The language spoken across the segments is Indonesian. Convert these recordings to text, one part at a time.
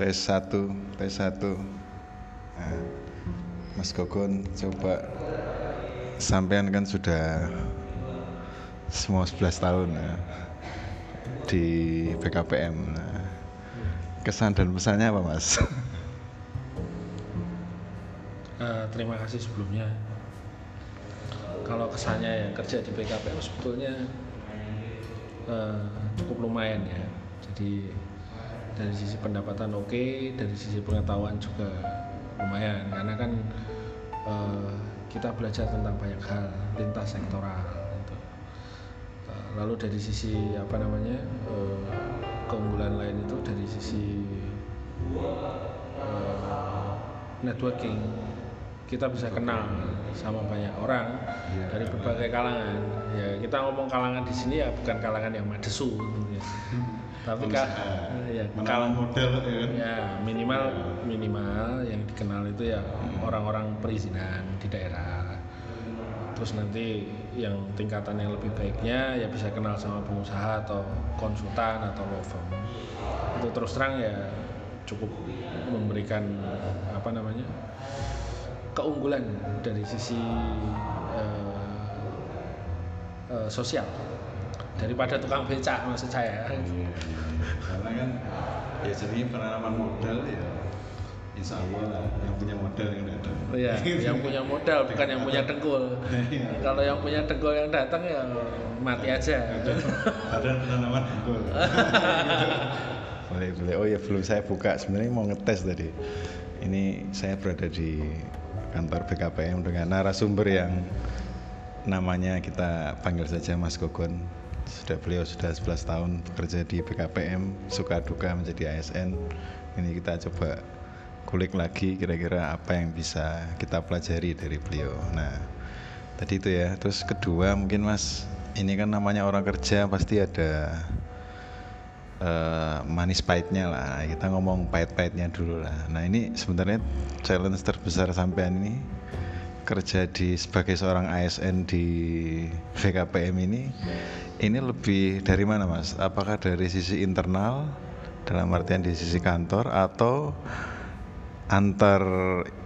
tes 1 tes 1 nah, Mas Gogon coba sampean kan sudah semua 11 tahun nah, di BKPM nah, kesan dan pesannya apa Mas? Uh, terima kasih sebelumnya. Kalau kesannya ya kerja di BKPM sebetulnya uh, cukup lumayan ya. Jadi dari sisi pendapatan oke okay, dari sisi pengetahuan juga lumayan karena kan uh, kita belajar tentang banyak hal lintas sektoral gitu. uh, lalu dari sisi apa namanya uh, keunggulan lain itu dari sisi uh, networking kita bisa kenal sama banyak orang ya. dari berbagai kalangan ya kita ngomong kalangan di sini ya bukan kalangan yang madesu. Tapi kan ya kalangan model ya, kan? ya minimal minimal yang dikenal itu ya orang-orang perizinan di daerah. Terus nanti yang tingkatan yang lebih baiknya ya bisa kenal sama pengusaha atau konsultan atau law firm. Itu terus terang ya cukup memberikan apa namanya keunggulan dari sisi uh, uh, sosial daripada tukang becak maksud saya. Iya, iya. Karena kan ya jadi penanaman modal ya Insya Allah lah yang punya modal yang datang. Iya, yang punya modal bukan yang punya dengkul. Iya. Kalau yang punya dengkul yang datang ya mati aja. Ada penanaman dengkul. boleh boleh. Oh ya belum saya buka. Sebenarnya mau ngetes tadi. Ini saya berada di kantor BKPM dengan narasumber yang namanya kita panggil saja Mas Gogon. Sudah beliau sudah 11 tahun bekerja di BKPM, suka duka menjadi ASN. Ini kita coba kulik lagi kira-kira apa yang bisa kita pelajari dari beliau. Nah, tadi itu ya. Terus kedua mungkin Mas, ini kan namanya orang kerja pasti ada uh, manis pahitnya lah. Kita ngomong pahit-pahitnya dulu lah. Nah, ini sebenarnya challenge terbesar sampean ini kerja di sebagai seorang ASN di VKPM ini ini lebih dari mana Mas? Apakah dari sisi internal dalam artian di sisi kantor atau antar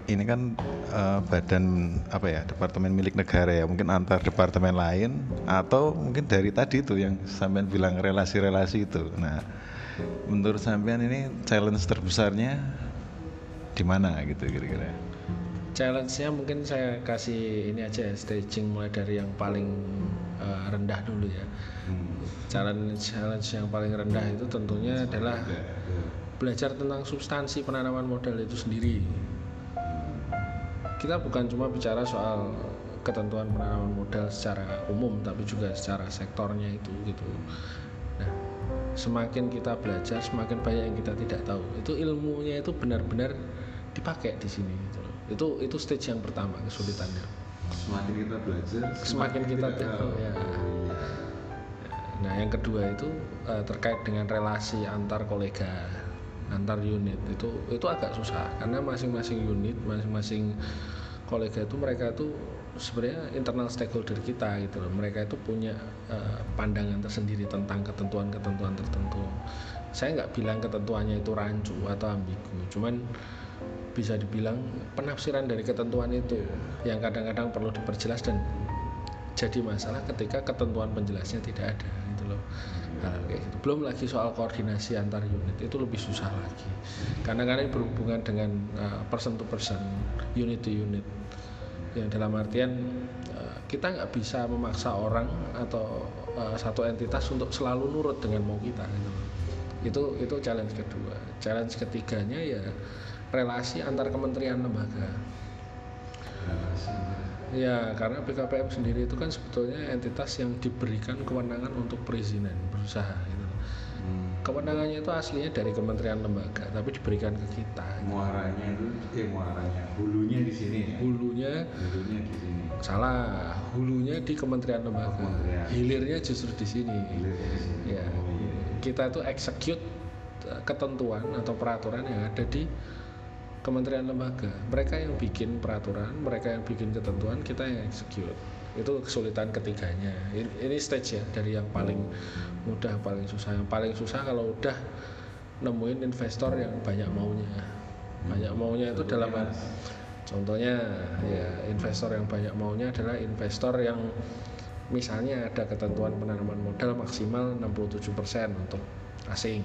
ini kan uh, badan apa ya departemen milik negara ya mungkin antar departemen lain atau mungkin dari tadi itu yang sampean bilang relasi-relasi itu nah menurut sampean ini challenge terbesarnya di mana gitu kira-kira challenge-nya mungkin saya kasih ini aja ya, staging mulai dari yang paling uh, rendah dulu ya hmm. challenge challenge yang paling rendah itu tentunya adalah belajar tentang substansi penanaman modal itu sendiri. Kita bukan cuma bicara soal ketentuan penanaman modal secara umum, tapi juga secara sektornya itu gitu. Nah, semakin kita belajar, semakin banyak yang kita tidak tahu. Itu ilmunya itu benar-benar dipakai di sini gitu Itu itu stage yang pertama kesulitannya. Semakin kita belajar, semakin, semakin kita tahu. Ya. Nah, yang kedua itu uh, terkait dengan relasi antar kolega antar unit itu itu agak susah karena masing-masing unit masing-masing kolega itu mereka itu sebenarnya internal stakeholder kita gitu loh mereka itu punya uh, pandangan tersendiri tentang ketentuan-ketentuan tertentu saya nggak bilang ketentuannya itu rancu atau ambigu cuman bisa dibilang penafsiran dari ketentuan itu yang kadang-kadang perlu diperjelas dan jadi masalah ketika ketentuan penjelasnya tidak ada gitu loh nah, kayak gitu. belum lagi soal koordinasi antar unit itu lebih susah lagi karena karena berhubungan dengan uh, person to person unit to unit yang dalam artian uh, kita nggak bisa memaksa orang atau uh, satu entitas untuk selalu nurut dengan mau kita gitu. itu itu challenge kedua challenge ketiganya ya relasi antar kementerian lembaga Ya, karena BKPM sendiri itu kan sebetulnya entitas yang diberikan kewenangan untuk perizinan berusaha gitu. Hmm. Kewenangannya itu aslinya dari kementerian lembaga, tapi diberikan ke kita. Muaranya itu, eh muaranya, hulunya di sini. Ya? Hulunya, hulunya di sini. Salah, hulunya di kementerian lembaga. Oh, kementerian. Hilirnya justru di sini. Hilirnya di sini. Ya, oh, iya. kita itu execute eh, ketentuan atau peraturan yang ada di kementerian lembaga. Mereka yang bikin peraturan mereka yang bikin ketentuan kita yang execute. Itu kesulitan ketiganya. Ini, stage ya dari yang paling mudah paling susah. Yang paling susah kalau udah nemuin investor yang banyak maunya. Banyak maunya itu dalam contohnya? ya investor yang banyak maunya adalah investor yang misalnya ada ketentuan penanaman modal maksimal 67% untuk asing.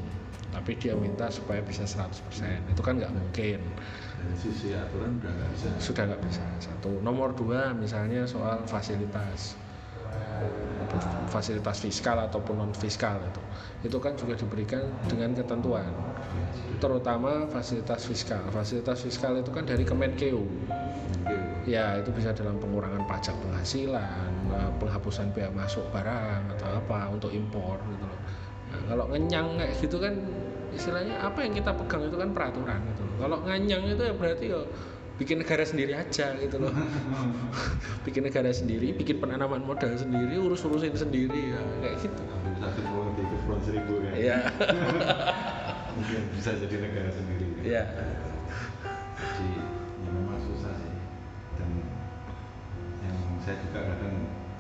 Tapi dia minta supaya bisa 100% itu kan nggak mungkin. Dari sisi aturan udah nggak bisa. Sudah nggak bisa. Satu. Nomor dua misalnya soal fasilitas. Fasilitas fiskal ataupun non fiskal itu. Itu kan juga diberikan dengan ketentuan. Terutama fasilitas fiskal. Fasilitas fiskal itu kan dari Kemenkeu. Ya itu bisa dalam pengurangan pajak penghasilan penghapusan biaya masuk barang atau apa untuk impor gitu loh nah, kalau ngenyang kayak gitu kan istilahnya apa yang kita pegang itu kan peraturan gitu loh. Kalau nganyang itu ya berarti ya bikin negara sendiri aja gitu loh. Bikin negara sendiri bikin penanaman modal sendiri urus urusin sendiri ya kayak gitu. Ambil satu pulau di kepulauan seribu kan. Iya. mungkin bisa jadi negara sendiri. Iya. jadi ya memang susah sih. Dan yang saya juga kadang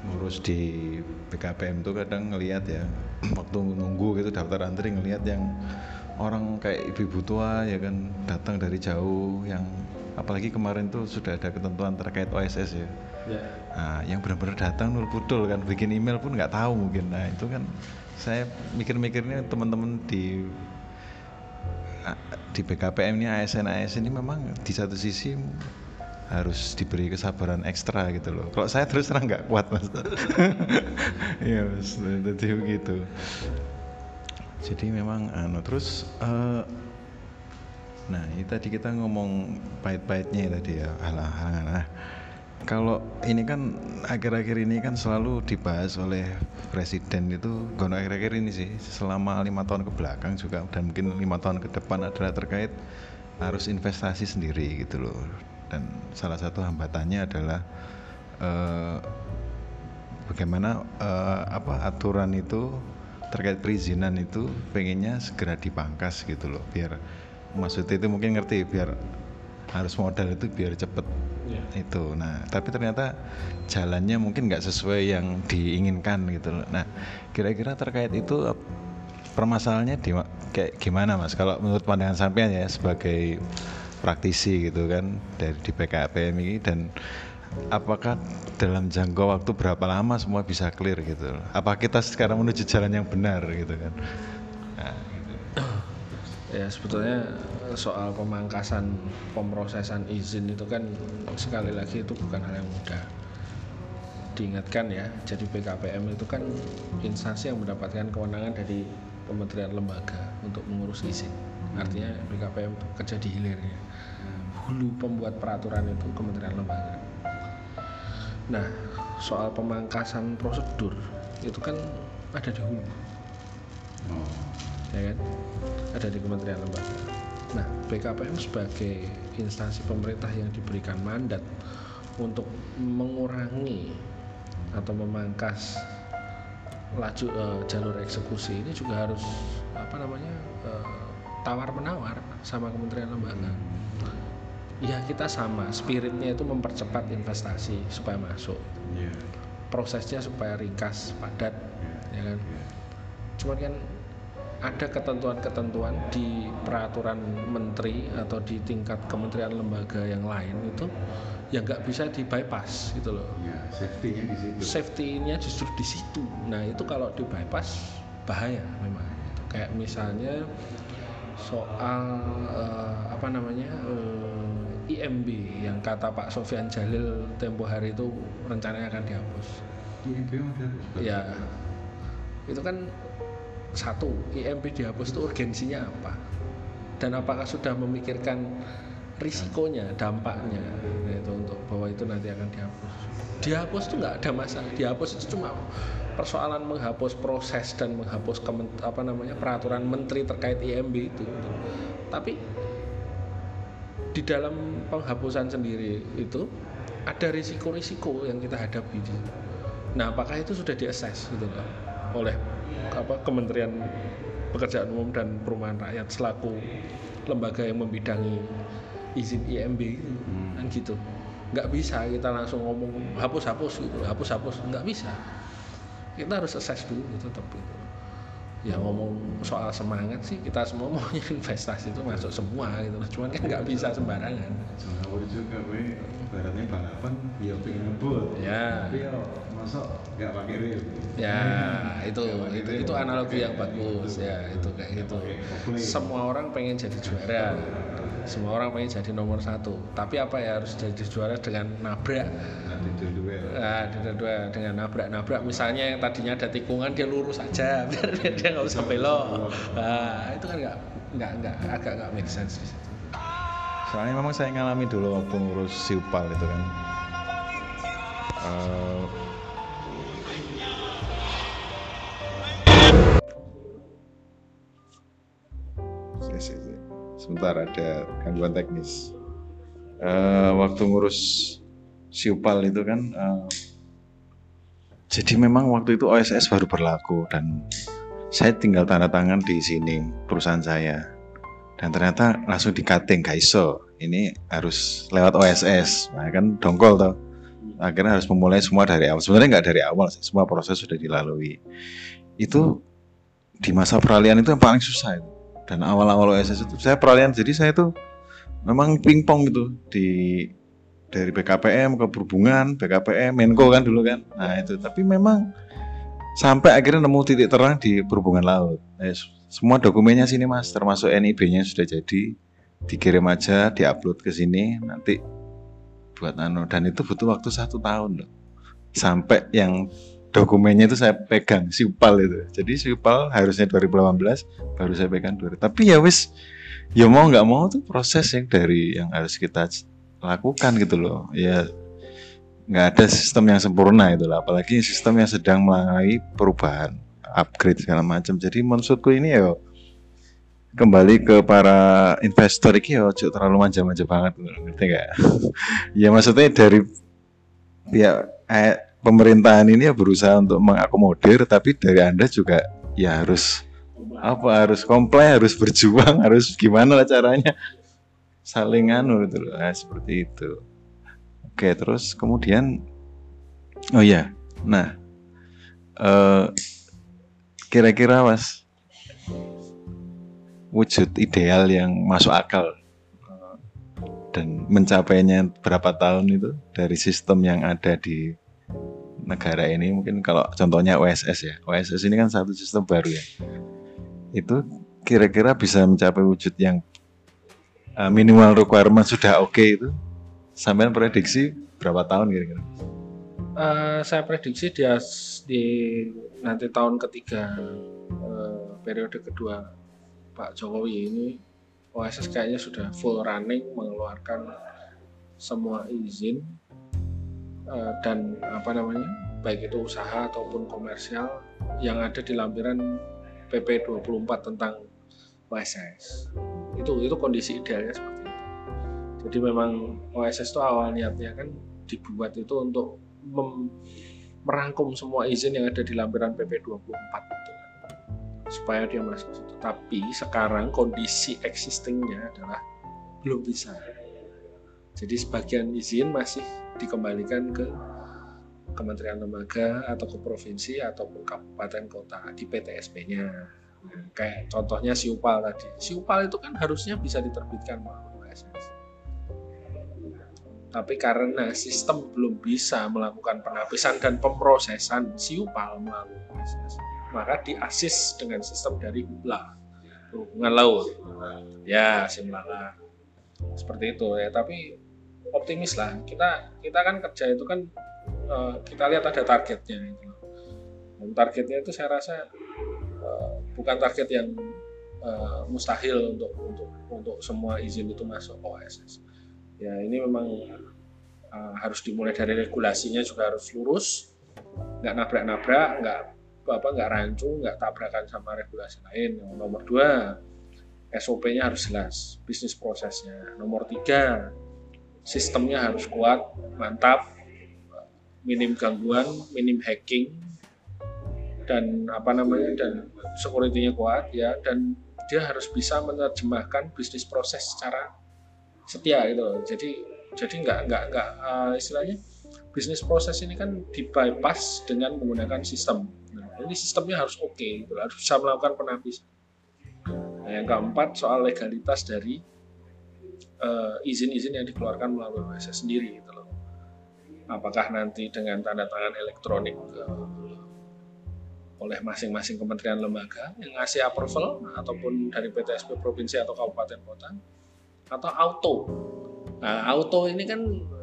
ngurus di BKPM tuh kadang ngelihat ya waktu nunggu gitu daftar antri ngelihat yang orang kayak ibu-ibu tua ya kan datang dari jauh yang apalagi kemarin tuh sudah ada ketentuan terkait OSS ya Ya. Nah, yang benar-benar datang nul pudul kan bikin email pun nggak tahu mungkin nah itu kan saya mikir-mikirnya teman-teman di di BKPM ini ASN ASN ini memang di satu sisi harus diberi kesabaran ekstra gitu loh. Kalau saya terus terang nggak kuat mas. Iya mas, jadi begitu. Jadi memang anu terus eh, Nah, ini tadi kita ngomong pahit-pahitnya tadi ya, halah halangan. Nah, kalau ini kan akhir-akhir ini kan selalu dibahas oleh presiden itu, gono akhir-akhir ini sih, selama lima tahun ke belakang juga dan mungkin lima tahun ke depan adalah terkait harus investasi sendiri gitu loh. Dan salah satu hambatannya adalah eh, bagaimana eh, apa aturan itu terkait perizinan itu pengennya segera dipangkas gitu loh biar maksudnya itu mungkin ngerti biar harus modal itu biar cepet Iya. itu. Nah tapi ternyata jalannya mungkin nggak sesuai yang diinginkan gitu loh. Nah kira-kira terkait itu permasalahannya di kayak gimana mas? Kalau menurut pandangan sampean ya sebagai praktisi gitu kan dari di PKPM ini dan apakah dalam jangka waktu berapa lama semua bisa clear gitu apa kita sekarang menuju jalan yang benar gitu kan nah, gitu. Ya sebetulnya soal pemangkasan pemrosesan izin itu kan sekali lagi itu bukan hal yang mudah. Diingatkan ya, jadi BKPM itu kan instansi yang mendapatkan kewenangan dari kementerian lembaga untuk mengurus izin. Artinya BKPM kerja di hilirnya. Hulu pembuat peraturan itu kementerian lembaga. Nah, soal pemangkasan prosedur itu kan ada di hulu oh, ya kan ada di kementerian lembaga. Nah, BKPM sebagai instansi pemerintah yang diberikan mandat untuk mengurangi atau memangkas laju eh, jalur eksekusi ini juga harus apa namanya tawar menawar sama kementerian lembaga. Ya kita sama, spiritnya itu mempercepat investasi supaya masuk, iya. Prosesnya supaya ringkas, padat, ya kan. Cuman kan ada ketentuan-ketentuan di peraturan menteri atau di tingkat kementerian lembaga yang lain itu yang nggak bisa di bypass gitu loh. Iya safety-nya di situ. Safety-nya justru di situ. Nah itu kalau di bypass bahaya memang. Kayak misalnya soal eh, apa namanya eh, IMB yang kata Pak Sofian Jalil tempo hari itu rencananya akan dihapus. IMB udah ya. Itu kan satu IMB dihapus itu urgensinya apa? Dan apakah sudah memikirkan risikonya dampaknya itu untuk bahwa itu nanti akan dihapus? Dihapus itu nggak ada masalah. Dihapus itu cuma persoalan menghapus proses dan menghapus apa namanya peraturan menteri terkait IMB itu tapi di dalam penghapusan sendiri itu ada risiko-risiko yang kita hadapi. Nah, apakah itu sudah diakses gitu loh oleh apa Kementerian Pekerjaan Umum dan Perumahan Rakyat selaku lembaga yang membidangi izin IMB gitu. Hmm. kan gitu. Nggak bisa kita langsung ngomong hapus-hapus gitu, hapus-hapus nggak bisa. Kita harus assess dulu tetap gitu. ya ngomong soal semangat sih kita semua maunya investasi itu masuk semua gitu cuman kan nggak bisa sembarangan. Ngawur juga gue baratnya balapan ya pengen ngebut. Ya. tapi ya masuk nggak pakai rem ya itu itu rem. itu analogi yang bagus. Ya itu kayak gitu. Semua orang pengen jadi juara semua orang pengen jadi nomor satu tapi apa ya harus jadi juara dengan nabrak nanti dua Nah, dengan nabrak-nabrak misalnya yang tadinya ada tikungan dia lurus aja biar dia dia nggak usah belok. Nah, itu kan nggak nggak nggak agak nggak make sense di situ. Soalnya memang saya ngalami dulu waktu ngurus siupal itu kan. Eh, Sebentar ada gangguan teknis. Eh, waktu ngurus siupal itu kan, eh, jadi memang waktu itu OSS baru berlaku dan saya tinggal tanda tangan di sini perusahaan saya. Dan ternyata langsung di cutting gak iso ini harus lewat OSS nah kan dongkol toh. Akhirnya harus memulai semua dari awal. Sebenarnya nggak dari awal semua proses sudah dilalui. Itu di masa peralihan itu yang paling susah itu dan awal-awal OSS itu saya peralihan jadi saya tuh memang pingpong gitu di dari BKPM ke perhubungan BKPM Menko kan dulu kan. Nah itu. Tapi memang sampai akhirnya nemu titik terang di perhubungan laut. Eh, semua dokumennya sini mas. Termasuk NIB-nya sudah jadi. Dikirim aja diupload ke sini. Nanti buat anu. Dan itu butuh waktu satu tahun loh. Sampai yang dokumennya itu saya pegang siupal itu. Jadi siupal harusnya 2018 baru saya pegang 2000 tapi ya wis ya mau nggak mau tuh proses yang dari yang harus kita lakukan gitu loh. Ya nggak ada sistem yang sempurna itu lah apalagi sistem yang sedang melalui perubahan upgrade segala macam. Jadi maksudku ini ya kembali ke para investor ini ya terlalu manja-manja banget ngerti nggak? Ya maksudnya dari pihak eh, pemerintahan ini ya berusaha untuk mengakomodir tapi dari anda juga ya harus apa harus komplain harus berjuang harus gimana lah caranya? Saling anu gitu loh Nah, seperti itu. Oke terus kemudian oh ya nah eh, kira-kira mas wujud ideal yang masuk akal eh, dan mencapainya berapa tahun itu dari sistem yang ada di negara ini mungkin kalau contohnya OSS ya. OSS ini kan satu sistem baru ya. Itu kira-kira bisa mencapai wujud yang eh, minimal requirement sudah oke itu? Sampai prediksi berapa tahun kira-kira? Eh, saya prediksi dia di nanti tahun ketiga eh, periode kedua Pak Jokowi ini OSS kayaknya sudah full running mengeluarkan semua izin dan apa namanya baik itu usaha ataupun komersial yang ada di lampiran PP 24 tentang OSS itu itu kondisi idealnya seperti itu jadi memang OSS itu awal niatnya kan dibuat itu untuk merangkum semua izin yang ada di lampiran PP 24 itu supaya dia masuk situ. Tapi sekarang kondisi existingnya adalah belum bisa. Jadi sebagian izin masih dikembalikan ke kementerian lembaga atau ke provinsi ataupun kabupaten kota di PTSP-nya. Nah, kayak contohnya Siupal tadi. Siupal itu kan harusnya bisa diterbitkan melalui OSS tapi karena sistem belum bisa melakukan penapisan dan pemrosesan siupal melalui proses maka diasis dengan sistem dari HUBLA perhubungan laut. Ya simlala. Seperti itu ya. Tapi optimis lah. Kita kita kan kerja itu kan eh, kita lihat ada targetnya gitu dan targetnya itu saya rasa eh, bukan target yang eh, mustahil untuk untuk untuk semua izin itu masuk OSS ya ini memang uh, harus dimulai dari regulasinya juga harus lurus. Nggak nabrak-nabrak nggak apa nggak rancu nggak tabrakan sama regulasi lain. Yang nomor dua SOP-nya harus jelas bisnis prosesnya. Nomor tiga sistemnya harus kuat mantap minim gangguan minim hacking dan apa namanya dan security-nya kuat ya dan dia harus bisa menerjemahkan bisnis proses secara setia gitu. Jadi jadi nggak nggak nggak eh, istilahnya bisnis proses ini kan di bypass dengan menggunakan sistem. Nah, ini sistemnya harus oke okay, gitu. harus bisa melakukan penapisan nah, yang keempat soal legalitas dari izin-izin uh, yang dikeluarkan melalui OSS sendiri gitu loh apakah nanti dengan tanda tangan elektronik uh, oleh masing-masing kementerian lembaga yang ngasih approval ataupun dari PTSP provinsi atau kabupaten kota atau auto. Nah, auto ini kan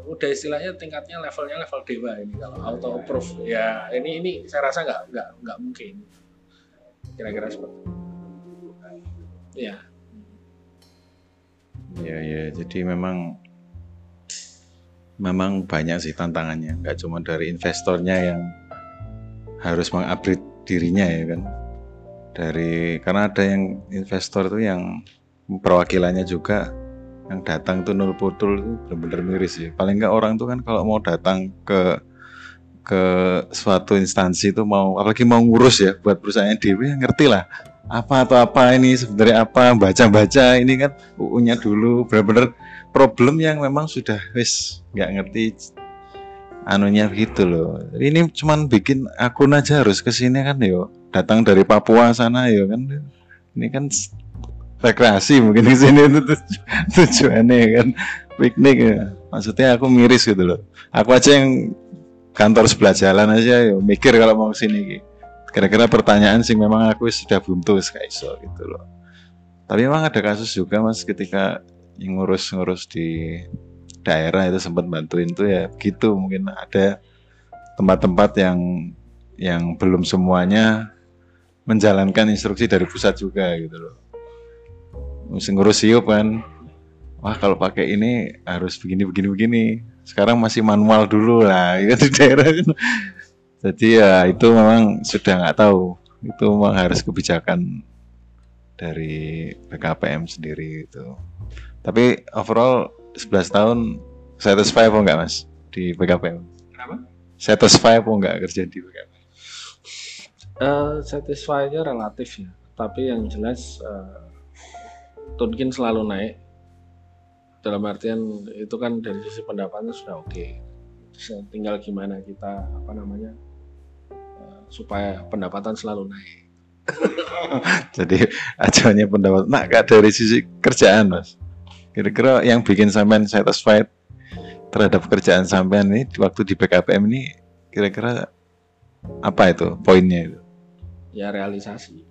udah istilahnya tingkatnya levelnya level dewa ini kalau auto approve ya ini ini saya rasa nggak nggak nggak mungkin kira-kira seperti itu. Ya. Ya ya jadi memang memang banyak sih tantangannya. Nggak cuma dari investornya yang harus mengupgrade dirinya ya kan. Dari karena ada yang investor tuh yang perwakilannya juga yang datang tuh nol putul itu benar-benar miris sih. Paling nggak orang tuh kan kalau mau datang ke ke suatu instansi itu mau apalagi mau ngurus ya buat perusahaan dewi ngerti lah apa atau apa ini sebenarnya apa baca-baca ini kan UU-nya dulu benar-benar problem yang memang sudah wis nggak ngerti anunya gitu loh. Ini cuman bikin akun aja harus ke sini kan yo. Datang dari Papua sana yo kan. Ini kan rekreasi mungkin di sini itu tujuannya kan piknik ya. Maksudnya aku miris gitu loh. Aku aja yang kantor sebelah jalan aja yo mikir kalau mau ke sini Kira-kira pertanyaan sih memang aku sudah buntu kayak gitu loh. Tapi memang ada kasus juga mas ketika ngurus-ngurus di daerah itu sempat bantuin tuh ya gitu mungkin ada tempat-tempat yang yang belum semuanya menjalankan instruksi dari pusat juga gitu loh. Mesti ngurus siup kan. Wah kalau pakai ini harus begini begini begini. Sekarang masih manual dulu lah di daerah. Jadi ya itu memang sudah nggak tahu. Itu memang harus kebijakan dari BKPM sendiri itu. Tapi overall 11 tahun satisfy apa enggak mas di PKP? Kenapa? Satisfy apa enggak kerja di PKP? Uh, eh, satisfy-nya relatif ya, tapi yang jelas uh, Tunkin selalu naik. Dalam artian itu kan dari sisi pendapatnya sudah oke. Okay. Tinggal gimana kita apa namanya supaya pendapatan selalu naik. Jadi acuannya pendapat, nah dari sisi kerjaan mas Kira-kira yang bikin sampean satisfied terhadap pekerjaan sampean ini waktu di BKPM ini kira-kira apa itu poinnya itu? Ya realisasi.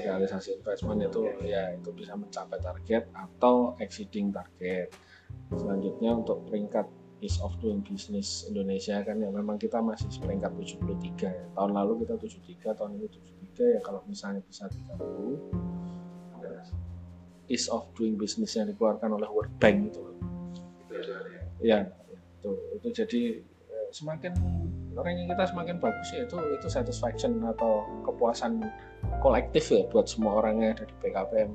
Realisasi investment itu ya itu bisa mencapai target atau exceeding target. Selanjutnya untuk peringkat ease of doing business Indonesia kan ya. Memang kita masih peringkat 73 ya. Tahun lalu kita 73, tahun ini 73 ya kalau misalnya bisa 30 ease of doing business yang dikeluarkan oleh World Bank itu. Ya itu itu jadi eh, semakin ranking kita semakin bagus ya. Itu itu satisfaction atau kepuasan kolektif ya buat semua orang yang ada di PKPM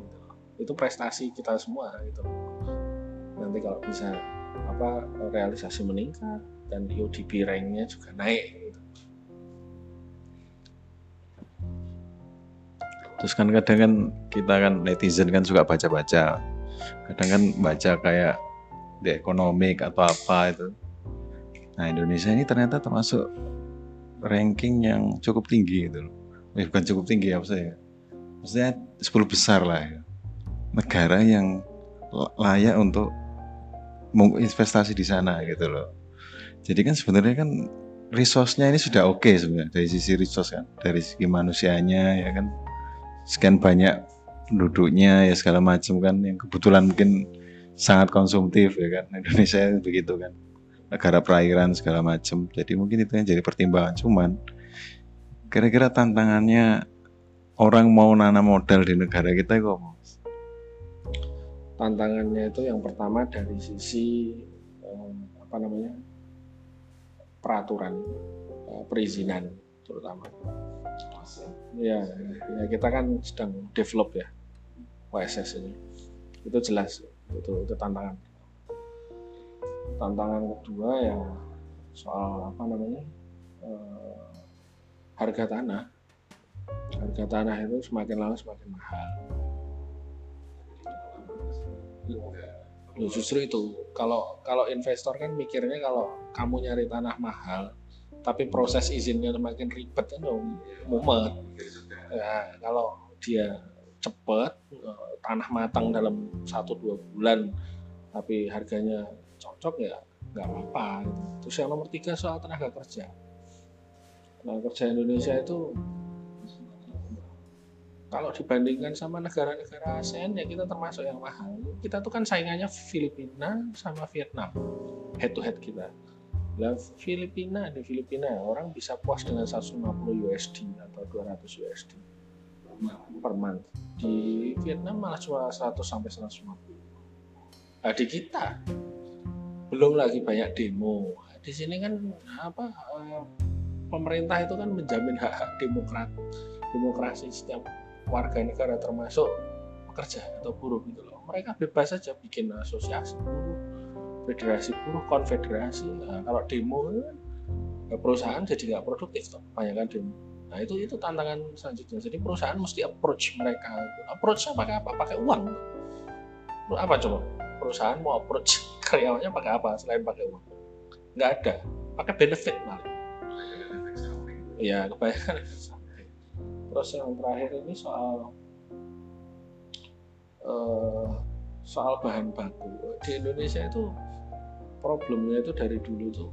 itu prestasi kita semua gitu. Nanti kalau bisa apa realisasi meningkat dan UDB ranknya juga naik. Terus kan kadang kan kita kan netizen kan suka baca-baca. Kadang kan baca kayak di ekonomik atau apa itu. Nah Indonesia ini ternyata termasuk ranking yang cukup tinggi gitu loh. Eh, bukan cukup tinggi apa saya maksudnya 10 besar lah ya. negara yang layak untuk investasi di sana gitu loh. Jadi kan sebenarnya kan resource-nya ini sudah oke okay sebenarnya dari sisi resource kan dari segi manusianya ya kan. Sekian banyak penduduknya ya segala macam kan yang kebetulan mungkin sangat konsumtif ya kan Indonesia begitu kan. Negara perairan segala macam. Jadi mungkin itu yang jadi pertimbangan. Cuman kira-kira tantangannya orang mau nanam modal di negara kita kok tantangannya itu yang pertama dari sisi eh, apa namanya peraturan eh, perizinan terutama. Ya, ya kita kan sedang develop ya OSS ini. Itu jelas itu itu tantangan. Tantangan kedua ya soal apa namanya eh, harga tanah. Harga tanah itu semakin lama semakin mahal justru itu. Kalau kalau investor kan mikirnya kalau kamu nyari tanah mahal tapi proses izinnya semakin ribet kan oh, mumet. Ya, kalau dia cepat eh, tanah matang dalam satu dua bulan tapi harganya cocok ya nggak apa-apa. Terus yang nomor tiga soal tenaga kerja. Tenaga kerja Indonesia itu kalau dibandingkan sama negara-negara ASEAN ya kita termasuk yang mahal. Kita tuh kan saingannya Filipina sama Vietnam. Head to head kita. Lah Filipina di Filipina orang bisa puas dengan 150 USD atau 200 USD per month. Di Vietnam malah cuma 100 sampai 150 nah di kita belum lagi banyak demo. Di sini kan apa eh, pemerintah itu kan menjamin hak-hak demokrat demokrasi setiap warga negara termasuk pekerja atau buruh gitu loh. Mereka bebas saja bikin asosiasi buruh federasi buruh konfederasi. Nah, kalau demo ya perusahaan jadi nggak produktif toh banyak kan demo. Nah itu itu tantangan selanjutnya. Jadi perusahaan mesti approach mereka approach pakai apa? Pakai uang. Apa coba? Perusahaan mau approach karyawannya pakai apa selain pakai uang? Nggak ada. Pakai benefit malah. Ya kebanyakan terus yang terakhir ini soal uh, soal bahan baku. Di Indonesia itu problemnya itu dari dulu tuh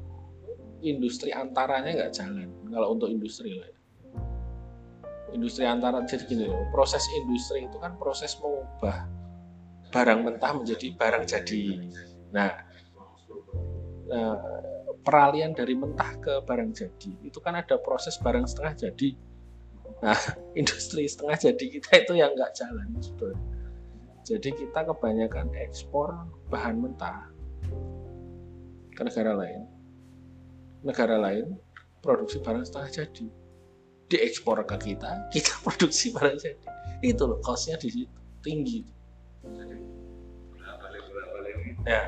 industri antaranya nggak jalan. Kalau untuk industri lah ya. industri antara jadi gini loh proses industri itu kan proses mengubah barang mentah menjadi barang jadi. Nah, nah peralihan dari mentah ke barang jadi itu kan ada proses barang setengah jadi Nah, industri setengah jadi kita itu yang nggak jalan sebetulnya. Jadi kita kebanyakan ekspor bahan mentah ke negara lain. Negara lain produksi barang setengah jadi. Diekspor ke kita, kita produksi barang jadi. Itu loh costnya di situ tinggi. Ya,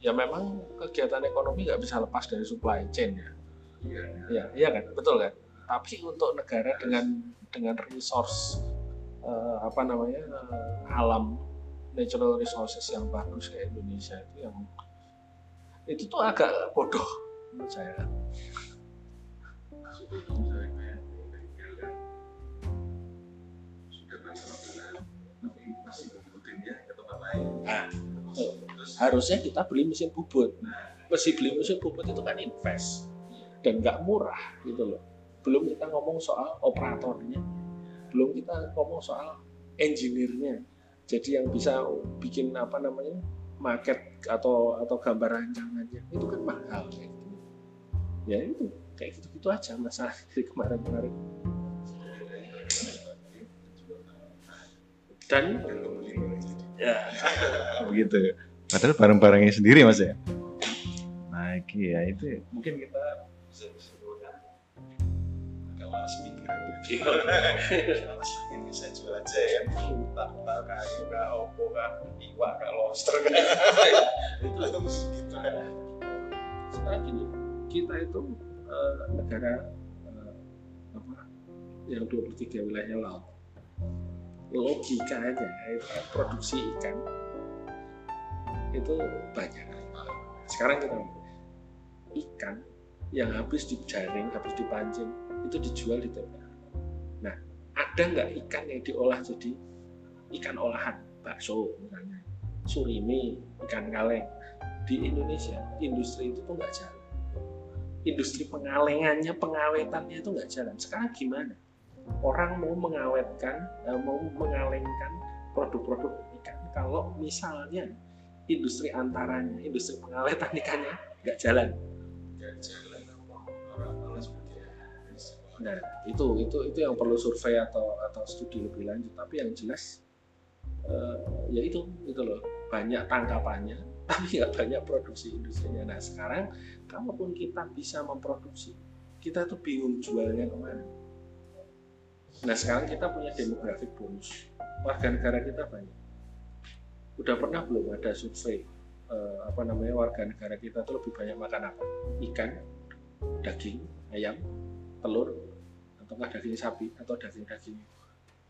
ya memang kegiatan ekonomi nggak bisa lepas dari supply chain ya. Iya, iya, iya kan, betul kan tapi untuk negara dengan dengan resource uh, apa namanya uh, alam natural resources yang bagus kayak Indonesia itu yang itu tuh agak bodoh menurut saya Nah, harusnya kita beli mesin bubut. Mesin beli mesin bubut itu kan invest dan nggak murah gitu loh belum kita ngomong soal operatornya. Belum kita ngomong soal engineer-nya. Jadi yang bisa bikin apa namanya market atau atau gambar rancangannya itu kan mahal gitu. Ya itu kayak gitu-gitu aja masalah dari kemarin-kemarin. Dan ya begitu. Padahal barang-barangnya sendiri mas ya? Nah ya itu mungkin kita bisa ini bisa jual aja ya. Tak tak kayu kak opo kak iwa kak lobster kak. Itu mesti gitu kan sekarang gini kita itu uh, negara uh, apa yang 23 wilayah laut. Logikanya itu produksi ikan. Itu banyak. Sekarang kita ikan yang habis dijaring habis dipancing itu dijual di TPA. Nah, ada nggak ikan yang diolah jadi ikan olahan, bakso misalnya, surimi, ikan kaleng. Di Indonesia, industri itu tuh nggak jalan. Industri pengalengannya, pengawetannya itu nggak jalan. Sekarang gimana? Orang mau mengawetkan, eh, mau mengalengkan produk-produk ikan kalau misalnya industri antaranya, industri pengawetan ikannya. Nggak jalan Nah, itu itu itu yang perlu survei atau atau studi lebih lanjut. Tapi yang jelas uh, ya itu itu loh banyak tangkapannya, tapi nggak banyak produksi industrinya. Nah sekarang kalaupun kita bisa memproduksi, kita tuh bingung jualnya ke mana. Nah sekarang kita punya demografik bonus, warga negara kita banyak. Udah pernah belum ada survei uh, apa namanya warga negara kita tuh lebih banyak makan apa? Ikan, daging, ayam, telur, ataukah daging sapi atau daging-daging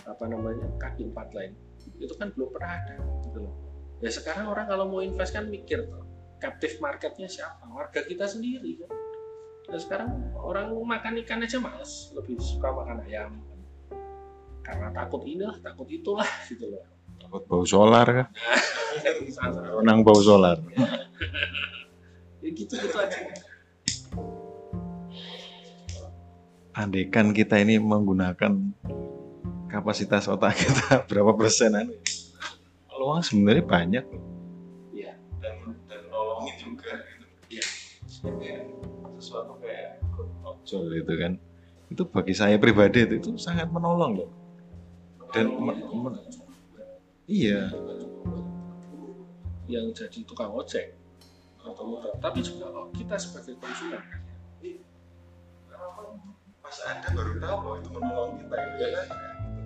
apa namanya kaki empat lain itu kan belum pernah ada gitu loh ya sekarang orang kalau mau invest kan mikir tuh captive marketnya siapa warga kita sendiri kan Nah, sekarang orang makan ikan aja mas, lebih suka makan ayam karena takut inilah, takut itulah gitu loh. Takut bau solar kan? Sama. Renang bau solar. ya gitu gitu aja. Andaikan kita ini menggunakan kapasitas otak kita berapa persen anu? Peluang sebenarnya banyak loh. Iya. dan dan nolongin juga gitu Iya. Kayak sesuatu kayak ojol itu kan itu bagi saya pribadi itu, itu sangat menolong loh dan men- men- iya yang jadi tukang ojek atau motor. tapi juga kita sebagai konsumen pas anda baru tahu bahwa itu menolong kita gitu ya kan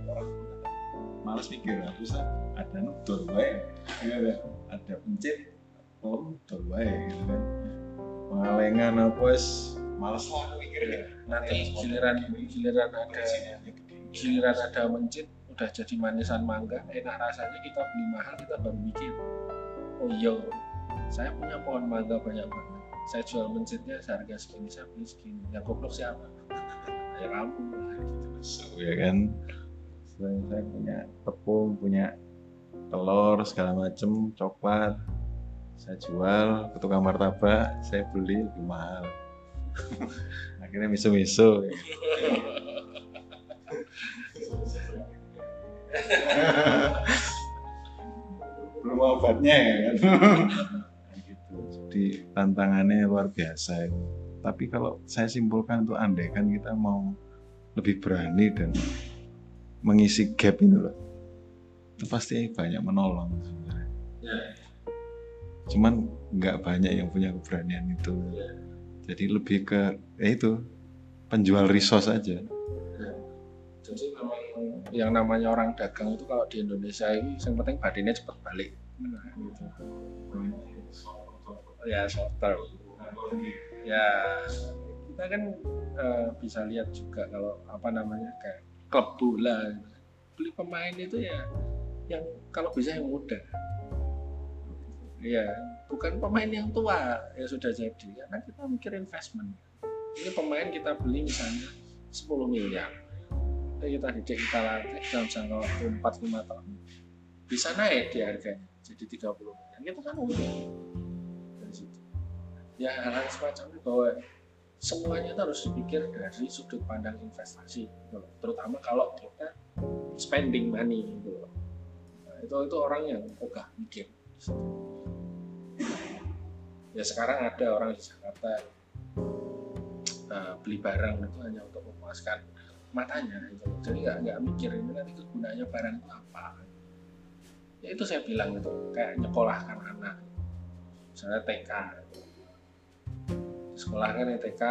orang malas mikir lah bisa ada nudol wae. Ya kan? ada pencet oh nudol wae gitu kan. Pengalengan apa wis malas lah aku mikirnya nanti giliran giliran ada giliran ada mencit udah jadi manisan mangga enak rasanya kita beli mahal kita baru mikir oh iya saya punya pohon mangga banyak banget. Saya jual mencitnya seharga segini saya beli segini. Yang goblok siapa ya kamu lah gitu so, ya kan? Saya, saya punya tepung punya telur segala macem coklat. Saya jual ke tukang martabak saya beli lebih mahal. Akhirnya miso-miso belum obatnya ya kan? Gitu. Jadi tantangannya luar biasa itu tapi kalau saya simpulkan untuk andai kan kita mau lebih berani dan mengisi gap ini loh itu pasti banyak menolong sebenarnya. Ya. cuman nggak banyak yang punya keberanian itu. Jadi lebih ke ya itu penjual resource aja. Jadi memang yang namanya orang dagang itu kalau di Indonesia ini yang penting badannya cepat balik. Nah, gitu. ya short term ya kita kan eh, bisa lihat juga kalau apa namanya kayak klub bola. Beli pemain itu ya yang kalau bisa yang muda. Ya bukan pemain yang tua ya sudah jadi. Karena kita mikir investment. Ini pemain kita beli misalnya 10 miliar. Jadi kita didik kita latih dalam jangka waktu 4-5 tahun. Bisa naik di harganya jadi 30 miliar. Kita kan situ ya hal-hal semacam itu bahwa semuanya itu harus dipikir dari sudut pandang investasi gitu loh. terutama kalau kita spending money gitu loh. Nah, itu itu orang yang ogah mikir ya sekarang ada orang di Jakarta uh, beli barang itu hanya untuk memuaskan matanya gitu. jadi nggak nggak mikir ini nanti kegunaannya barang itu apa ya itu saya bilang itu kayak nyekolahkan anak misalnya TK sekolahkan ya TK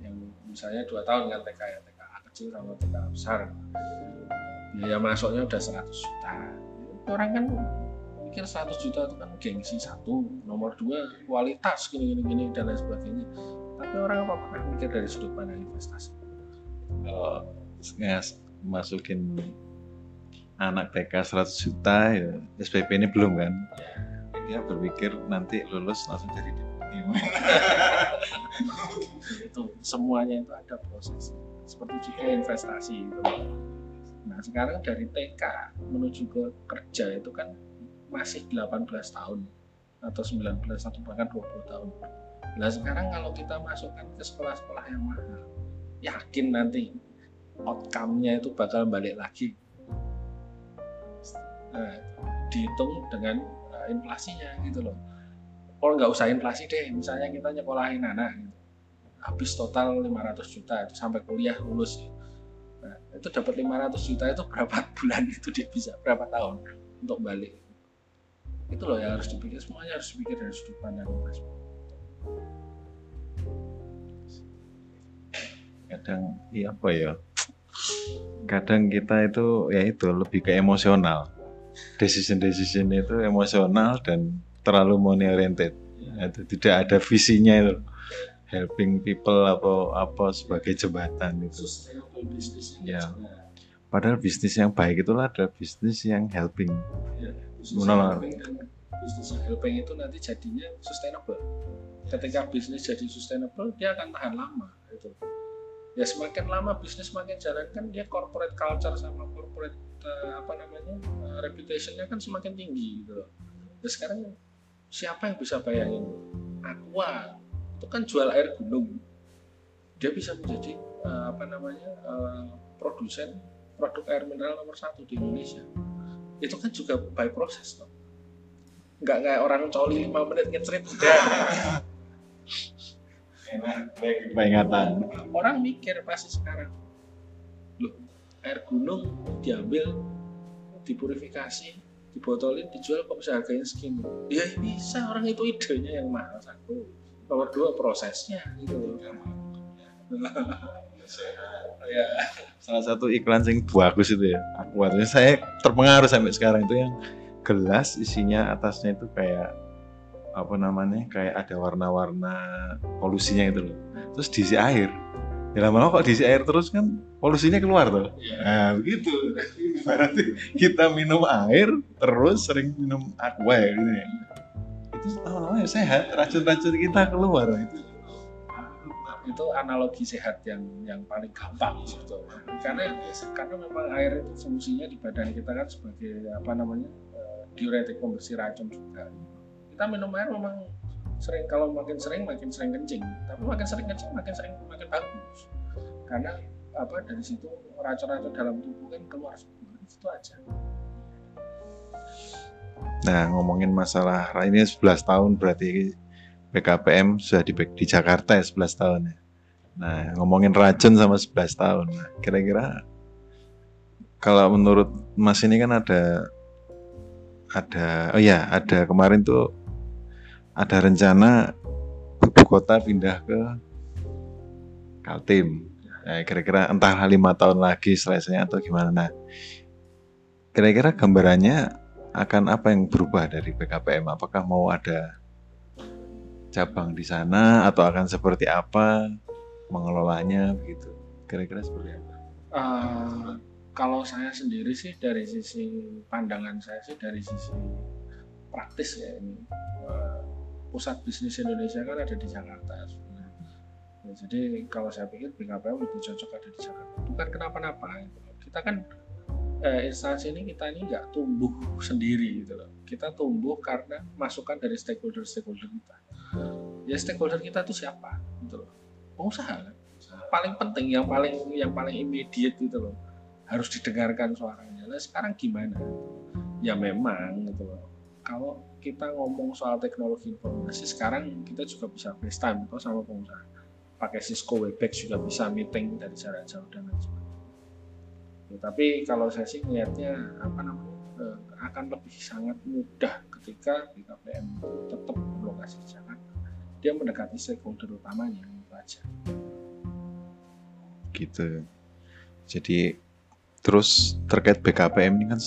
yang misalnya dua tahun kan TK ya TK kecil sama TK besar. Biaya masuknya udah 100 juta. Orang kan mikir 100 juta itu kan gengsi satu nomor dua kualitas gini gini gini dan lain sebagainya. Tapi orang apa pernah mikir dari sudut pandang investasi? Kalau ngas- masukin anak TK 100 juta ya SPP ini belum kan? Dia berpikir nanti lulus langsung jadi. itu semuanya itu ada proses seperti juga investasi itu. Nah sekarang dari TK menuju ke kerja itu kan masih 18 tahun atau 19 atau bahkan 20 tahun. Nah sekarang kalau kita masukkan ke sekolah-sekolah yang mahal yakin nanti outcome-nya itu bakal balik lagi. Nah, dihitung dengan uh, inflasinya gitu loh kalau nggak usah inflasi deh misalnya kita nyekolahin anak gitu. Habis total 500 juta itu sampai kuliah lulus. Nah, itu dapat 500 juta itu berapa bulan itu dia bisa berapa tahun untuk balik? Itu loh yang harus dipikir semuanya harus dipikir dari sudut pandang investment kadang iya apa ya? Kadang kita itu ya itu lebih ke emosional. Decision decision itu emosional dan terlalu money oriented. Itu tidak ada visinya itu. Helping people atau apa sebagai jembatan itu sustainable business Ya. padahal bisnis yang baik itulah adalah bisnis yang helping. Bisnis Menolong. bisnis yang helping itu nanti jadinya sustainable. Ketika bisnis jadi sustainable dia akan tahan lama gitu. Ya semakin lama bisnis semakin jalan kan dia corporate culture sama corporate uh, apa namanya uh, reputationnya kan semakin tinggi gitu loh. Ya sekarang siapa yang bisa bayangin? Aqua itu kan jual air gunung. Dia bisa menjadi uh, apa namanya uh, produsen produk air mineral nomor satu di Indonesia. Itu kan juga by proses toh. Nggak kayak orang coli lima menit ngecerit udah Peringatan. orang mikir pasti sekarang loh air gunung diambil dipurifikasi dibotolin dijual kok bisa harganya segini? Ya bisa. Orang itu idenya yang mahal. Satu nomor dua prosesnya. Gitu ya salah satu iklan sing bagus itu ya aku saya terpengaruh sampai sekarang. Itu yang gelas isinya atasnya itu kayak apa namanya kayak ada warna-warna polusinya itu loh. Terus diisi air ya lama-lama kok diisi air terus kan polusinya keluar tuh. Nah begitu. Berarti kita minum air terus sering minum aqua ya gitu ya. Itu lama-lama ya sehat racun-racun kita keluar. Itu. Itu analogi sehat yang yang paling gampang gitu. Karena karena memang air itu fungsinya di badan kita kan sebagai apa namanya uh, diuretik pembersih racun juga. Kita minum air memang sering kalau makin sering makin sering kencing tapi makin sering kencing makin sering makin bagus karena apa dari situ racun-racun dalam tubuh kan keluar semua itu aja Nah ngomongin masalah ini 11 tahun berarti BKPM sudah di, di Jakarta ya 11 tahun ya. Nah, ngomongin racun sama 11 tahun. Nah, kira-kira kalau menurut Mas ini kan ada ada oh ya, ada kemarin tuh ada rencana ibu kota pindah ke Kaltim. Nah, kira-kira entah lima tahun lagi selesainya atau gimana. Nah, kira-kira gambarannya akan apa yang berubah dari BKPM? Apakah mau ada cabang di sana atau akan seperti apa mengelolanya begitu kira-kira seperti apa? Uh, kalau saya sendiri sih dari sisi pandangan saya sih dari sisi praktis ya ini uh, pusat bisnis Indonesia kan ada di Jakarta. Ya, jadi kalau saya pikir BKPM lebih cocok ada di Jakarta. Bukan kenapa-napa kita kan eh, instansi ini kita ini nggak tumbuh sendiri gitu loh. Kita tumbuh karena masukan dari stakeholder stakeholder kita. Ya stakeholder kita itu siapa gitu loh. Pengusaha kan? Paling penting yang paling yang paling immediate gitu loh. Harus didengarkan suaranya. Nah sekarang gimana? Ya memang gitu loh. Kalau kita ngomong soal teknologi informasi sekarang kita juga bisa FaceTime atau sama pengusaha. Pakai Cisco Webex juga bisa meeting dari jarak jauh dan lain sebagainya. Ya, tapi kalau saya sih melihatnya apa namanya eh, akan lebih sangat mudah ketika BKPM tetap berlokasi di Jakarta. Dia mendekati stakeholder utamanya itu aja. Gitu. Jadi terus terkait BKPM ini kan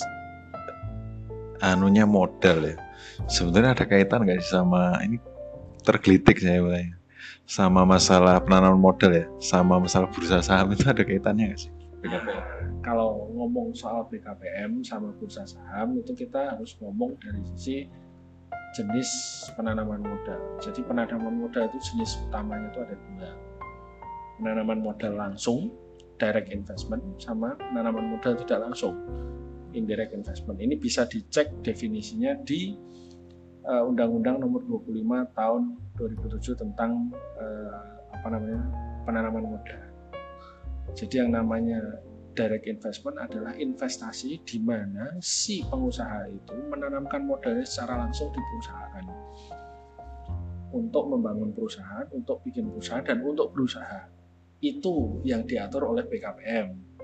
anunya modal ya sebenarnya ada kaitan nggak sih sama ini tergelitik saya mulai sama masalah penanaman modal ya sama masalah bursa saham itu ada kaitannya nggak sih BKPM? Kalau ngomong soal BKPM sama bursa saham itu kita harus ngomong dari sisi jenis penanaman modal. Jadi penanaman modal itu jenis utamanya itu ada dua. Penanaman modal langsung, direct investment, sama penanaman modal tidak langsung, indirect investment. Ini bisa dicek definisinya di uh, Undang-Undang Nomor 25 Tahun 2007 tentang uh, apa namanya penanaman modal. Jadi yang namanya direct investment adalah investasi di mana si pengusaha itu menanamkan modalnya secara langsung di perusahaan untuk membangun perusahaan, untuk bikin perusahaan dan untuk berusaha. Itu yang diatur oleh BKPM.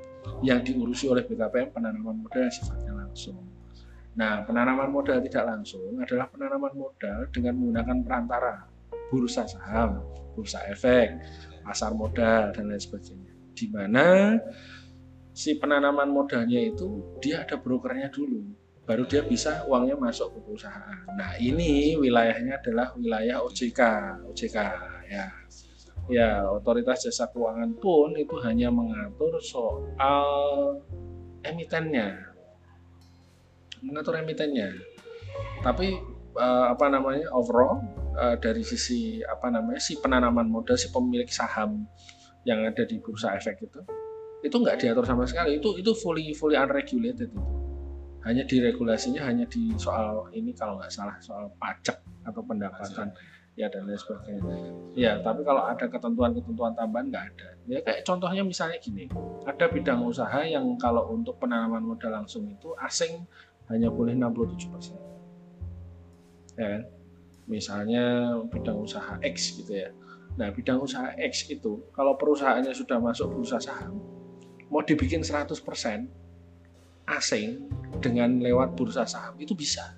Yang diurusi oleh BKPM penanaman modal yang sifatnya langsung. Nah, penanaman modal tidak langsung adalah penanaman modal dengan menggunakan perantara bursa saham, bursa efek, pasar modal dan lain sebagainya. Di mana si penanaman modalnya itu dia ada brokernya dulu baru dia bisa uangnya masuk ke perusahaan. Nah ini wilayahnya adalah wilayah OJK, OJK ya. Ya otoritas jasa keuangan pun itu hanya mengatur soal emitennya, mengatur emitennya. Tapi uh, apa namanya overall uh, dari sisi apa namanya si penanaman modal si pemilik saham yang ada di bursa efek itu itu nggak diatur sama sekali. Itu itu fully fully unregulated itu. Hanya diregulasinya hanya di soal ini kalau nggak salah soal pajak atau pendapatan ya dan lain sebagainya. Ya tapi kalau ada ketentuan-ketentuan tambahan nggak ada. Ya kayak contohnya misalnya gini ada bidang usaha yang kalau untuk penanaman modal langsung itu asing hanya boleh 67 persen. Ya kan? Misalnya bidang usaha X gitu ya. Nah bidang usaha X itu kalau perusahaannya sudah masuk bursa saham mau dibikin 100% asing dengan lewat bursa saham itu bisa.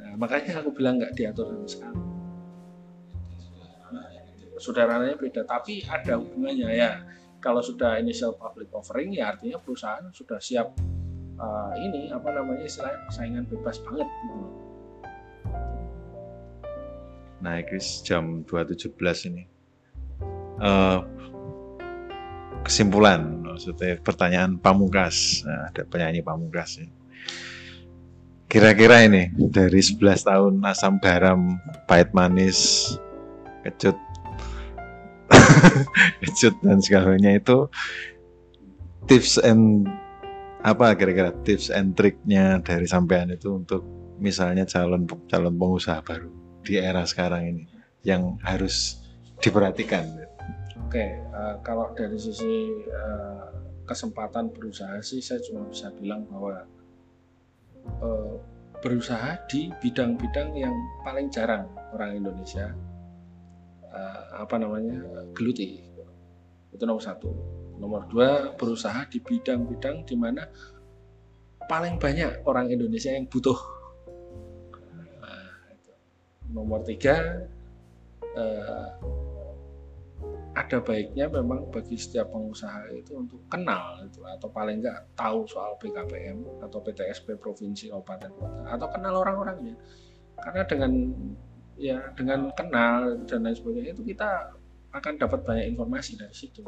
Nah, makanya aku bilang nggak diatur sama sekali. Saudaranya beda, tapi ada hubungannya ya. Kalau sudah initial public offering ya artinya perusahaan sudah siap uh, ini apa namanya istilahnya persaingan bebas banget gitu. Nah, Chris jam 2.17 ini. Uh, kesimpulan maksudnya pertanyaan pamungkas nah, ada penyanyi pamungkas ya. kira-kira ini dari 11 tahun asam garam pahit manis kecut kecut dan segalanya itu tips and apa kira-kira tips and triknya dari sampean itu untuk misalnya calon calon pengusaha baru di era sekarang ini yang harus diperhatikan? Oke, uh, kalau dari sisi uh, kesempatan berusaha sih saya cuma bisa bilang bahwa uh, berusaha di bidang-bidang yang paling jarang orang Indonesia uh, apa namanya? Geluti. Itu nomor satu. Nomor dua berusaha di bidang-bidang di mana paling banyak orang Indonesia yang butuh. Nah, nomor tiga uh, ada baiknya memang bagi setiap pengusaha itu untuk kenal itu atau paling enggak tahu soal BKPM atau PTSP provinsi kabupaten kota atau kenal orang-orangnya. Karena dengan ya dengan kenal dan lain sebagainya itu kita akan dapat banyak informasi dari situ.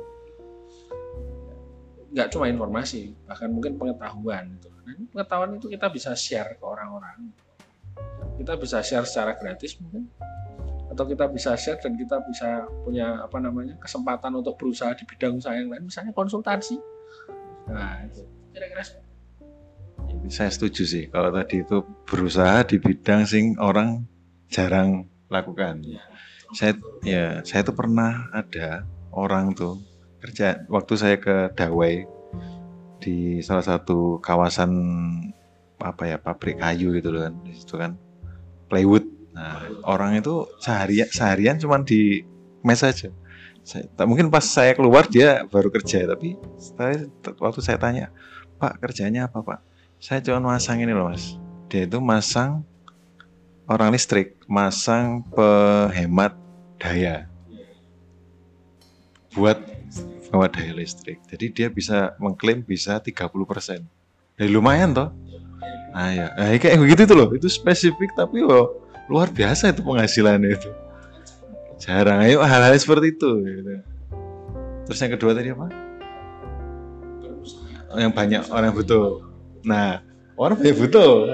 Nggak cuma informasi bahkan mungkin pengetahuan itu nah, pengetahuan itu kita bisa share ke orang-orang. Kita bisa share secara gratis mungkin. Atau kita bisa share dan kita bisa punya apa namanya kesempatan untuk berusaha di bidang usaha yang lain misalnya konsultasi. Nah itu. Saya setuju sih kalau tadi itu berusaha di bidang sing orang jarang lakukan ya, saya ya saya itu pernah ada orang tuh kerja waktu saya ke Dawei di salah satu kawasan apa ya pabrik kayu gitu loh kan di situ kan plywood Nah, orang itu seharian seharian cuma di mes saja. Saya, mungkin pas saya keluar dia baru kerja, tapi saya, waktu saya tanya, Pak kerjanya apa Pak? Saya cuma masang ini loh Mas. Dia itu masang orang listrik, masang penghemat daya buat penghemat daya listrik. Jadi dia bisa mengklaim bisa 30%. Jadi lumayan toh. Nah ya, nah, kayak begitu itu loh, itu spesifik tapi loh luar biasa itu penghasilannya itu jarang ayo hal-hal seperti itu gitu. terus yang kedua tadi apa yang banyak orang butuh nah orang banyak butuh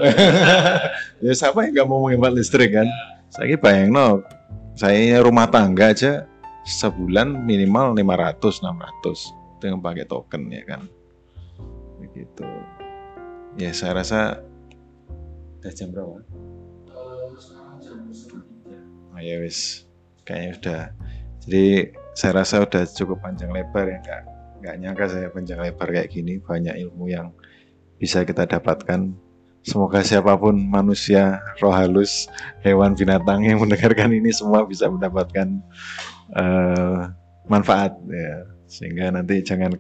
ya siapa yang nggak mau menghemat listrik kan? Saya bayang no saya rumah tangga aja sebulan minimal 500 600 dengan pakai token ya kan? Begitu. Ya saya rasa udah jam berapa? Ya wis. Kayaknya udah. Jadi saya rasa udah cukup panjang lebar ya nggak nggak nyangka saya panjang lebar kayak gini. Banyak ilmu yang bisa kita dapatkan. Semoga siapa pun manusia roh halus hewan binatang yang mendengarkan ini semua bisa mendapatkan uh, manfaat ya. Sehingga nanti jangan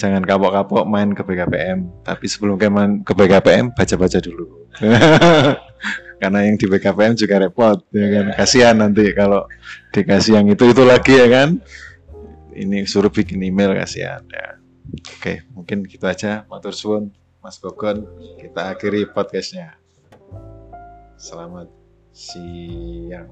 jangan kapok-kapok main ke BKPM tapi sebelum ke, ke BKPM baca-baca dulu. Karena yang di BKPM juga repot ya kan? Kasihan nanti kalau dikasih yang itu itu lagi ya kan? Ini suruh bikin email kasihan ya. Oke mungkin gitu aja. Matur suwun Mas Gogon kita akhiri podcastnya. Selamat siang